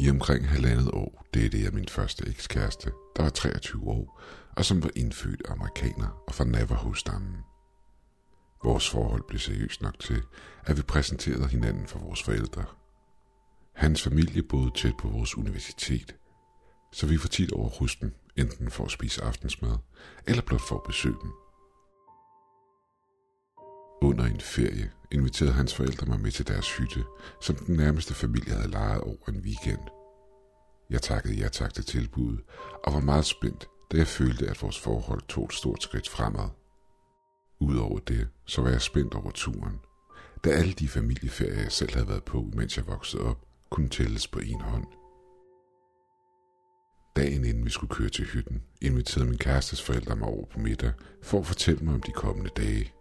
I omkring halvandet år det jeg min første ekskæreste, der var 23 år, og som var indfødt amerikaner og fra Navajo-stammen. Vores forhold blev seriøst nok til, at vi præsenterede hinanden for vores forældre. Hans familie boede tæt på vores universitet, så vi var tit over hos dem, enten for at spise aftensmad, eller blot for at besøge dem. Under en ferie inviterede hans forældre mig med til deres hytte, som den nærmeste familie havde lejet over en weekend. Jeg takkede ja tak til tilbuddet, og var meget spændt, da jeg følte, at vores forhold tog et stort skridt fremad. Udover det, så var jeg spændt over turen, da alle de familieferier, jeg selv havde været på, mens jeg voksede op, kunne tælles på en hånd. Dagen inden vi skulle køre til hytten, inviterede min kærestes forældre mig over på middag for at fortælle mig om de kommende dage.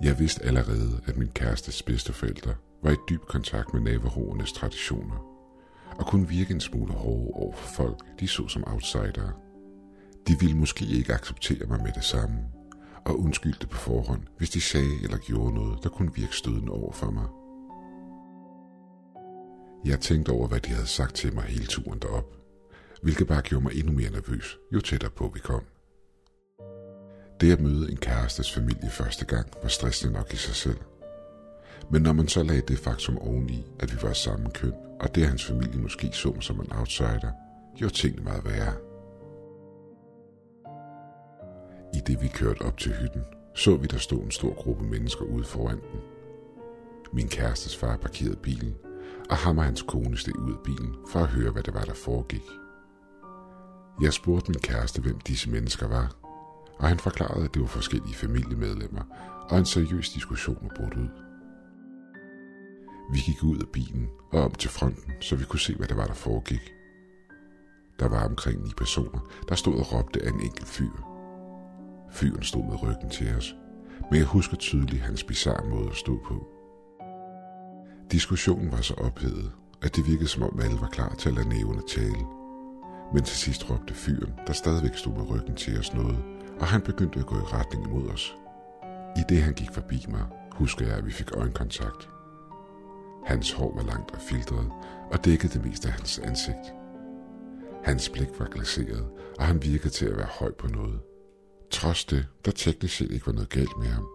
Jeg vidste allerede, at min kærestes bedsteforældre var i dyb kontakt med navaroernes traditioner, og kunne virke en smule hårde over for folk, de så som outsidere. De ville måske ikke acceptere mig med det samme, og undskyldte på forhånd, hvis de sagde eller gjorde noget, der kunne virke stødende over for mig. Jeg tænkte over, hvad de havde sagt til mig hele turen derop, hvilket bare gjorde mig endnu mere nervøs, jo tættere på vi kom. Det at møde en kærestes familie første gang var stressende nok i sig selv. Men når man så lagde det faktum oveni, at vi var samme køn, og det hans familie måske så mig som en outsider, gjorde tingene meget værre. I det vi kørte op til hytten, så vi der stod en stor gruppe mennesker ude foran den. Min kærestes far parkerede bilen, og ham og hans kone steg ud af bilen for at høre, hvad det var, der foregik. Jeg spurgte min kæreste, hvem disse mennesker var, og han forklarede, at det var forskellige familiemedlemmer, og en seriøs diskussion var brudt ud. Vi gik ud af bilen og om til fronten, så vi kunne se, hvad der var, der foregik. Der var omkring ni personer, der stod og råbte af en enkelt fyr. Fyren stod med ryggen til os, men jeg husker tydeligt hans bizarre måde at stå på. Diskussionen var så ophedet, at det virkede som om alle var klar til at lade næverne tale. Men til sidst råbte fyren, der stadigvæk stod med ryggen til os noget, og han begyndte at gå i retning imod os. I det han gik forbi mig, husker jeg, at vi fik øjenkontakt. Hans hår var langt og filtret og dækkede det meste af hans ansigt. Hans blik var glaseret, og han virkede til at være høj på noget. Trods det, der teknisk set ikke var noget galt med ham,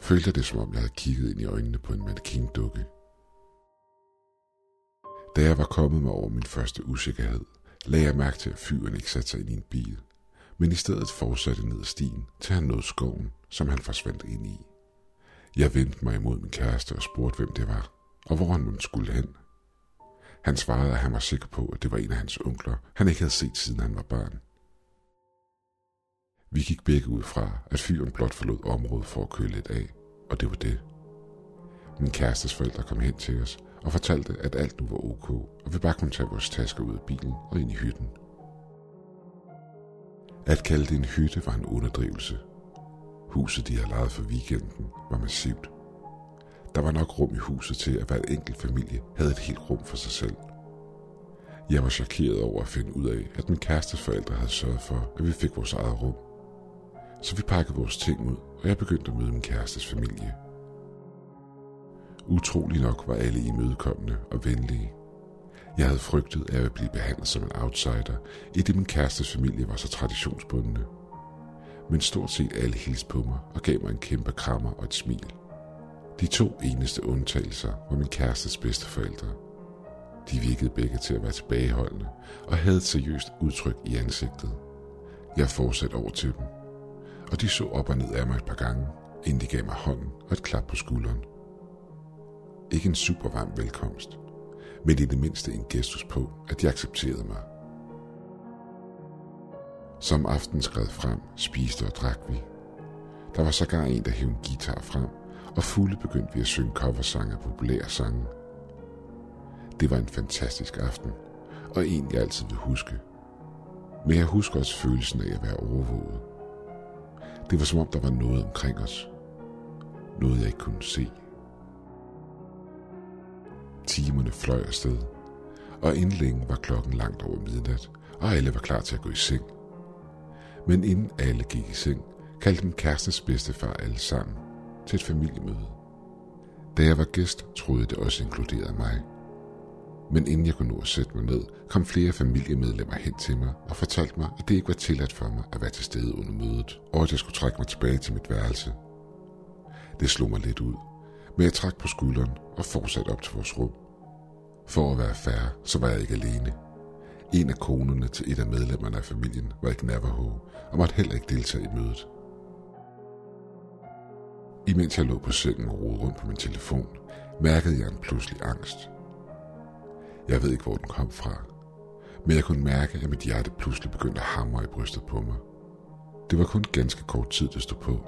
følte det som om jeg havde kigget ind i øjnene på en mannequin-dukke. Da jeg var kommet mig over min første usikkerhed, lagde jeg mærke til, at fyren ikke satte sig ind i en bil, men i stedet fortsatte ned ad stien, til han nåede skoven, som han forsvandt ind i. Jeg vendte mig imod min kæreste og spurgte, hvem det var, og hvor han skulle hen. Han svarede, at han var sikker på, at det var en af hans onkler, han ikke havde set siden han var barn. Vi gik begge ud fra, at fyren blot forlod området for at køle lidt af, og det var det. Min kærestes forældre kom hen til os og fortalte, at alt nu var ok, og vi bare kunne tage vores tasker ud af bilen og ind i hytten. At kalde det en hytte var en underdrivelse. Huset, de havde lejet for weekenden, var massivt. Der var nok rum i huset til, at hver enkelt familie havde et helt rum for sig selv. Jeg var chokeret over at finde ud af, at min kærestes forældre havde sørget for, at vi fik vores eget rum. Så vi pakkede vores ting ud, og jeg begyndte at møde min kærestes familie. Utrolig nok var alle imødekommende og venlige. Jeg havde frygtet af at blive behandlet som en outsider, i det min kærestes familie var så traditionsbundne. Men stort set alle hilste på mig og gav mig en kæmpe krammer og et smil. De to eneste undtagelser var min kærestes bedste forældre. De virkede begge til at være tilbageholdende og havde et seriøst udtryk i ansigtet. Jeg fortsatte over til dem, og de så op og ned af mig et par gange, inden de gav mig hånden og et klap på skulderen. Ikke en super varm velkomst, men i det mindste en gestus på, at de accepterede mig. Som aften skred frem, spiste og drak vi. Der var sågar en, der hævde en guitar frem, og fulde begyndte vi at synge coversange af populære sange. Det var en fantastisk aften, og en jeg altid vil huske. Men jeg husker også følelsen af at være overvåget. Det var som om, der var noget omkring os. Noget jeg ikke kunne se. Timerne fløj afsted, og inden længe var klokken langt over midnat, og alle var klar til at gå i seng. Men inden alle gik i seng, kaldte min kærestes bedstefar alle sammen til et familiemøde. Da jeg var gæst, troede det også inkluderede mig. Men inden jeg kunne nå at sætte mig ned, kom flere familiemedlemmer hen til mig og fortalte mig, at det ikke var tilladt for mig at være til stede under mødet, og at jeg skulle trække mig tilbage til mit værelse. Det slog mig lidt ud, men jeg trak på skulderen og fortsatte op til vores rum. For at være fair, så var jeg ikke alene. En af konerne til et af medlemmerne af familien var ikke Navajo og måtte heller ikke deltage i mødet. Imens jeg lå på sengen og rodede rundt på min telefon, mærkede jeg en pludselig angst. Jeg ved ikke, hvor den kom fra, men jeg kunne mærke, at mit hjerte pludselig begyndte at hamre i brystet på mig. Det var kun ganske kort tid, det stod på,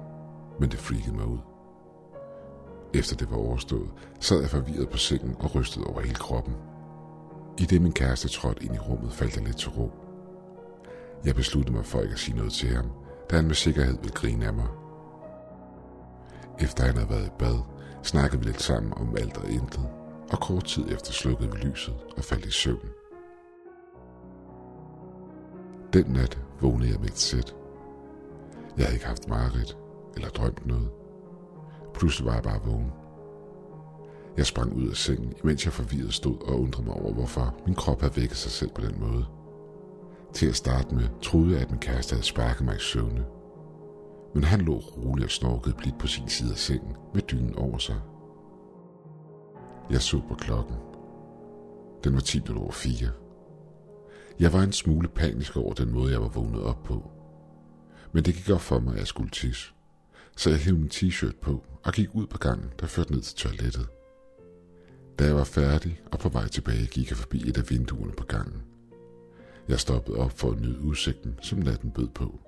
men det freakede mig ud. Efter det var overstået, sad jeg forvirret på sengen og rystede over hele kroppen. I det min kæreste trådte ind i rummet, faldt jeg lidt til ro. Jeg besluttede mig for ikke at sige noget til ham, da han med sikkerhed ville grine af mig. Efter han havde været i bad, snakkede vi lidt sammen om alt og intet, og kort tid efter slukkede vi lyset og faldt i søvn. Den nat vågnede jeg med et sæt. Jeg havde ikke haft mareridt eller drømt noget. Pludselig var jeg bare vågen. Jeg sprang ud af sengen, imens jeg forvirret stod og undrede mig over, hvorfor min krop havde vækket sig selv på den måde. Til at starte med troede jeg, at min kæreste havde sparket mig i søvne. Men han lå roligt og snorkede blidt på sin side af sengen med dynen over sig. Jeg så på klokken. Den var 10 over 4. Jeg var en smule panisk over den måde, jeg var vågnet op på. Men det gik op for mig, at jeg skulle tisse. Så jeg hævde min t-shirt på og gik ud på gangen, der førte ned til toilettet. Da jeg var færdig og på vej tilbage, gik jeg forbi et af vinduerne på gangen. Jeg stoppede op for at nyde udsigten, som natten bød på.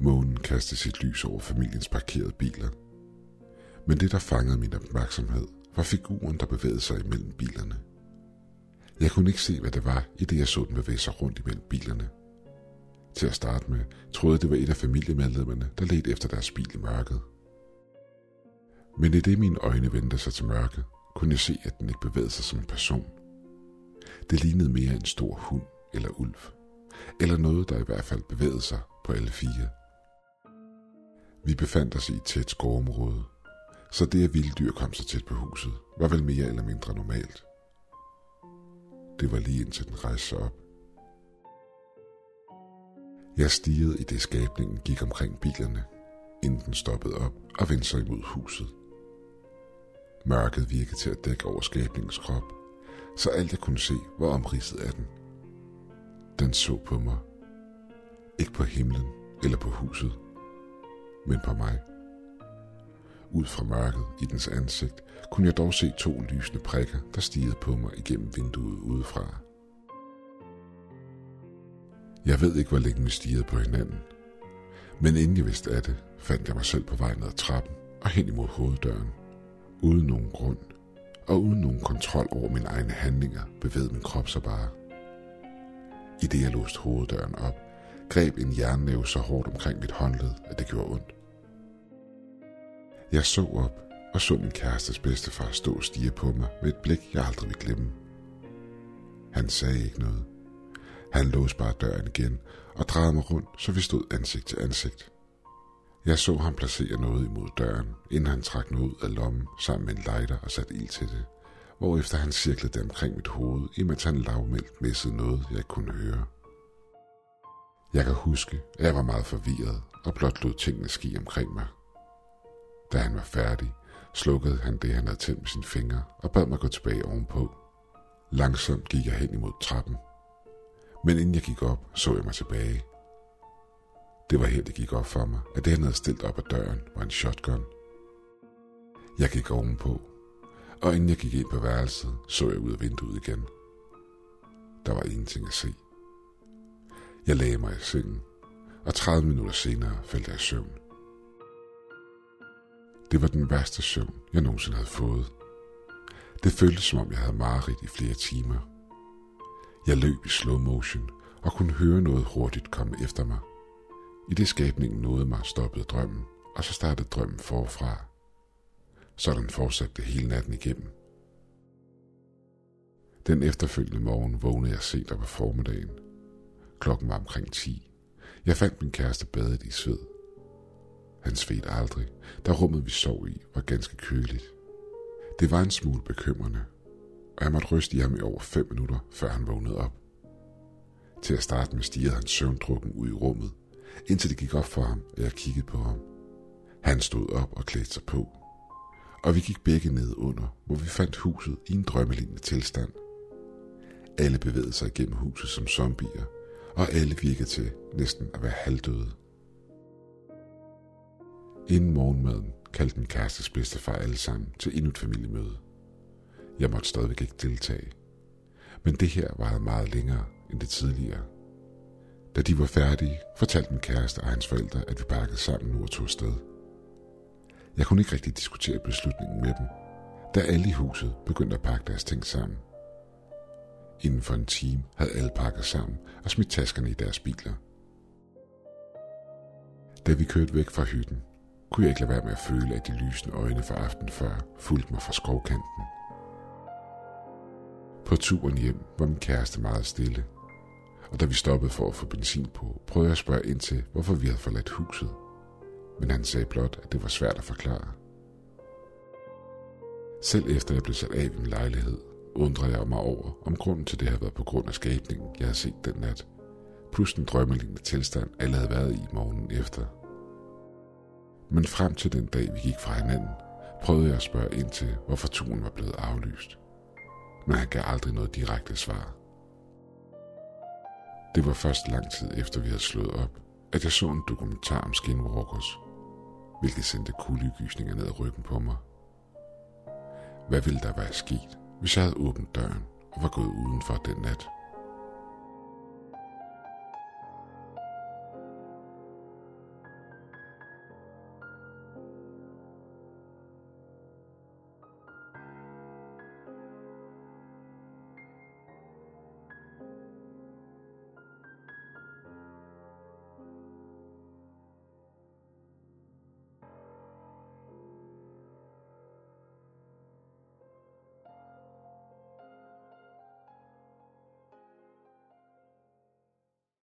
Månen kastede sit lys over familiens parkerede biler. Men det, der fangede min opmærksomhed, var figuren, der bevægede sig imellem bilerne. Jeg kunne ikke se, hvad det var, i det jeg så den bevæge sig rundt imellem bilerne. Til at starte med troede det var et af familiemedlemmerne, der ledte efter deres bil i mørket. Men i det mine øjne vendte sig til mørket, kunne jeg se, at den ikke bevægede sig som en person. Det lignede mere en stor hund eller ulv, eller noget, der i hvert fald bevægede sig på alle fire. Vi befandt os i et tæt skovområde, så det at vilde dyr kom så tæt på huset, var vel mere eller mindre normalt. Det var lige indtil den rejste sig op. Jeg stirrede i det skabningen gik omkring bilerne, inden den stoppede op og vendte sig imod huset. Mørket virkede til at dække over skabningens krop, så alt jeg kunne se var omridset af den. Den så på mig. Ikke på himlen eller på huset, men på mig. Ud fra mørket i dens ansigt kunne jeg dog se to lysende prikker, der stigede på mig igennem vinduet udefra. Jeg ved ikke, hvor længe vi stirrede på hinanden. Men inden jeg vidste af det, fandt jeg mig selv på vej ned ad trappen og hen imod hoveddøren. Uden nogen grund og uden nogen kontrol over mine egne handlinger bevægede min krop sig bare. I det jeg låste hoveddøren op, greb en jernnæve så hårdt omkring mit håndled, at det gjorde ondt. Jeg så op og så min kærestes bedstefar stå og stige på mig med et blik, jeg aldrig vil glemme. Han sagde ikke noget. Han låste bare døren igen og drejede mig rundt, så vi stod ansigt til ansigt. Jeg så ham placere noget imod døren, inden han trak noget ud af lommen sammen med en lighter og satte ild til det, hvorefter han cirklede det omkring mit hoved, imens han lavmældt messede noget, jeg ikke kunne høre. Jeg kan huske, at jeg var meget forvirret og blot lod tingene ske omkring mig. Da han var færdig, slukkede han det, han havde tændt med sine fingre og bad mig gå tilbage ovenpå. Langsomt gik jeg hen imod trappen. Men inden jeg gik op, så jeg mig tilbage. Det var her, det gik op for mig, at det, han havde stillet op ad døren, var en shotgun. Jeg gik ovenpå, og inden jeg gik ind på værelset, så jeg ud af vinduet igen. Der var ingenting at se. Jeg lagde mig i sengen, og 30 minutter senere faldt jeg i søvn. Det var den værste søvn, jeg nogensinde havde fået. Det føltes som om, jeg havde mareridt i flere timer. Jeg løb i slow motion og kunne høre noget hurtigt komme efter mig. I det skabningen nåede mig stoppede drømmen, og så startede drømmen forfra. Sådan fortsatte det hele natten igennem. Den efterfølgende morgen vågnede jeg sent op på formiddagen. Klokken var omkring 10. Jeg fandt min kæreste badet i sved. Han svedte aldrig, da rummet vi sov i var ganske køligt. Det var en smule bekymrende og jeg måtte ryste i ham i over fem minutter, før han vågnede op. Til at starte med stirrede han søvndrukken ud i rummet, indtil det gik op for ham, at jeg kiggede på ham. Han stod op og klædte sig på, og vi gik begge ned under, hvor vi fandt huset i en drømmelignende tilstand. Alle bevægede sig igennem huset som zombier, og alle virkede til næsten at være halvdøde. Inden morgenmaden kaldte min kærestes bedstefar alle sammen til endnu et familiemøde. Jeg måtte stadigvæk ikke deltage. Men det her varede meget længere end det tidligere. Da de var færdige, fortalte min kæreste og hans forældre, at vi pakkede sammen nu og tog sted. Jeg kunne ikke rigtig diskutere beslutningen med dem, da alle i huset begyndte at pakke deres ting sammen. Inden for en time havde alle pakket sammen og smidt taskerne i deres biler. Da vi kørte væk fra hytten, kunne jeg ikke lade være med at føle, at de lysende øjne fra aften før fulgte mig fra skovkanten. På turen hjem var min kæreste meget stille, og da vi stoppede for at få benzin på, prøvede jeg at spørge ind til, hvorfor vi havde forladt huset. Men han sagde blot, at det var svært at forklare. Selv efter jeg blev sat af i min lejlighed, undrede jeg mig over, om grunden til det havde været på grund af skabningen, jeg havde set den nat, plus den drømmelignende tilstand, alle havde været i morgenen efter. Men frem til den dag, vi gik fra hinanden, prøvede jeg at spørge ind til, hvorfor turen var blevet aflyst. Men han gav aldrig noget direkte svar. Det var først lang tid efter, vi havde slået op, at jeg så en dokumentar om skinwalkers, hvilket sendte kuldegysninger ned ad ryggen på mig. Hvad ville der være sket, hvis jeg havde åbnet døren og var gået udenfor den nat?